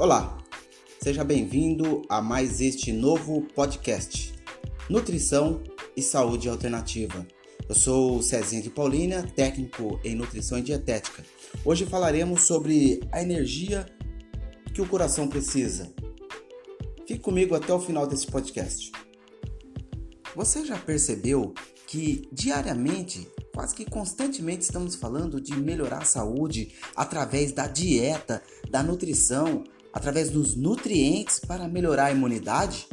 Olá, seja bem-vindo a mais este novo podcast Nutrição e Saúde Alternativa. Eu sou Cezinha de Paulínia, técnico em nutrição e dietética. Hoje falaremos sobre a energia que o coração precisa. Fique comigo até o final desse podcast. Você já percebeu que diariamente, quase que constantemente, estamos falando de melhorar a saúde através da dieta, da nutrição, através dos nutrientes para melhorar a imunidade?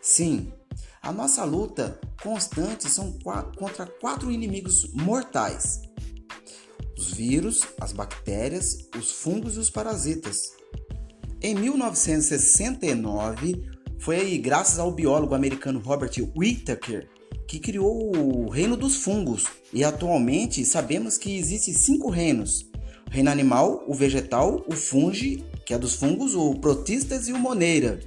Sim, a nossa luta constante são contra quatro inimigos mortais: os vírus, as bactérias, os fungos e os parasitas. Em 1969, foi graças ao biólogo americano Robert Whittaker que criou o reino dos fungos. E atualmente sabemos que existem cinco reinos: reino animal, o vegetal, o fungi, que é dos fungos, o protistas e o moneira.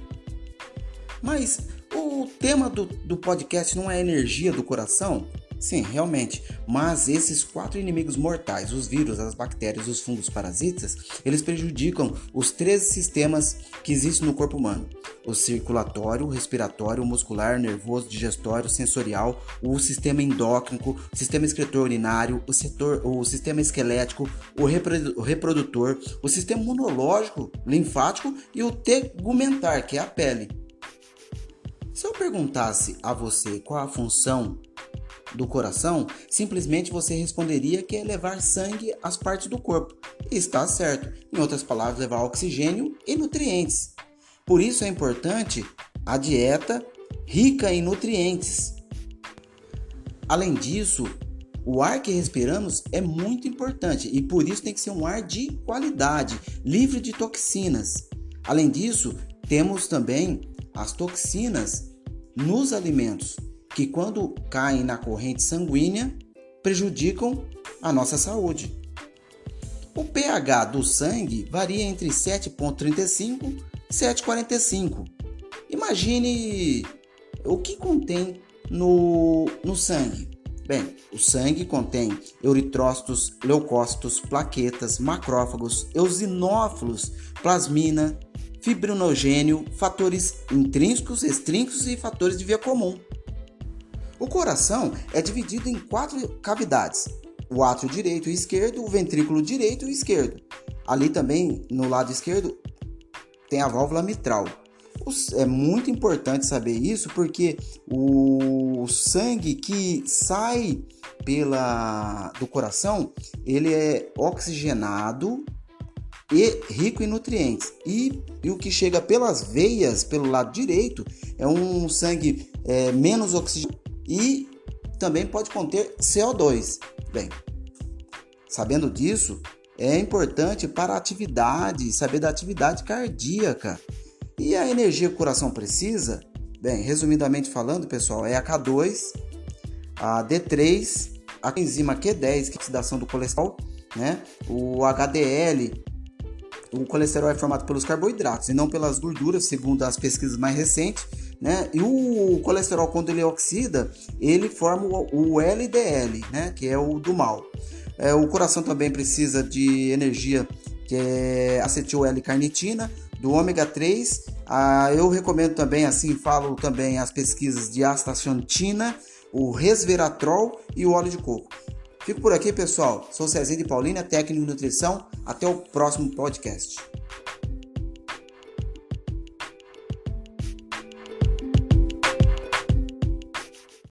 Mas o tema do, do podcast não é energia do coração? Sim, realmente. Mas esses quatro inimigos mortais, os vírus, as bactérias, os fungos, parasitas, eles prejudicam os três sistemas que existem no corpo humano: o circulatório, o respiratório, o muscular, nervoso, digestório, sensorial, o sistema endócrino, o sistema excretor urinário, o, setor, o sistema esquelético, o, o reprodutor, o sistema imunológico, linfático e o tegumentar, que é a pele. Se eu perguntasse a você qual a função do coração, simplesmente você responderia que é levar sangue às partes do corpo. Está certo. Em outras palavras, levar oxigênio e nutrientes. Por isso é importante a dieta rica em nutrientes. Além disso, o ar que respiramos é muito importante e por isso tem que ser um ar de qualidade, livre de toxinas. Além disso, temos também as toxinas nos alimentos que, quando caem na corrente sanguínea, prejudicam a nossa saúde. O pH do sangue varia entre 7,35 e 7,45. Imagine o que contém no, no sangue. Bem, o sangue contém eritrócitos, leucócitos, plaquetas, macrófagos, eosinófilos, plasmina, fibrinogênio, fatores intrínsecos, extrínsecos e fatores de via comum. O coração é dividido em quatro cavidades: o átrio direito e esquerdo, o ventrículo direito e esquerdo. Ali também, no lado esquerdo, tem a válvula mitral. É muito importante saber isso porque o sangue que sai pela do coração, ele é oxigenado e rico em nutrientes. E, e o que chega pelas veias, pelo lado direito, é um sangue é, menos oxigenado e também pode conter CO2. Bem, sabendo disso, é importante para a atividade, saber da atividade cardíaca. E a energia que o coração precisa, bem, resumidamente falando, pessoal, é a K2, a D3, a enzima Q10, que é a oxidação do colesterol, né? O HDL, o colesterol é formado pelos carboidratos e não pelas gorduras, segundo as pesquisas mais recentes né? E o colesterol, quando ele oxida, ele forma o LDL, né? Que é o do mal. É, o coração também precisa de energia, que é acetil L-carnitina, do ômega 3. Ah, eu recomendo também, assim falo também as pesquisas de astaxantina, o resveratrol e o óleo de coco. Fico por aqui, pessoal. Sou Cezinho de Paulina, técnico de nutrição. Até o próximo podcast.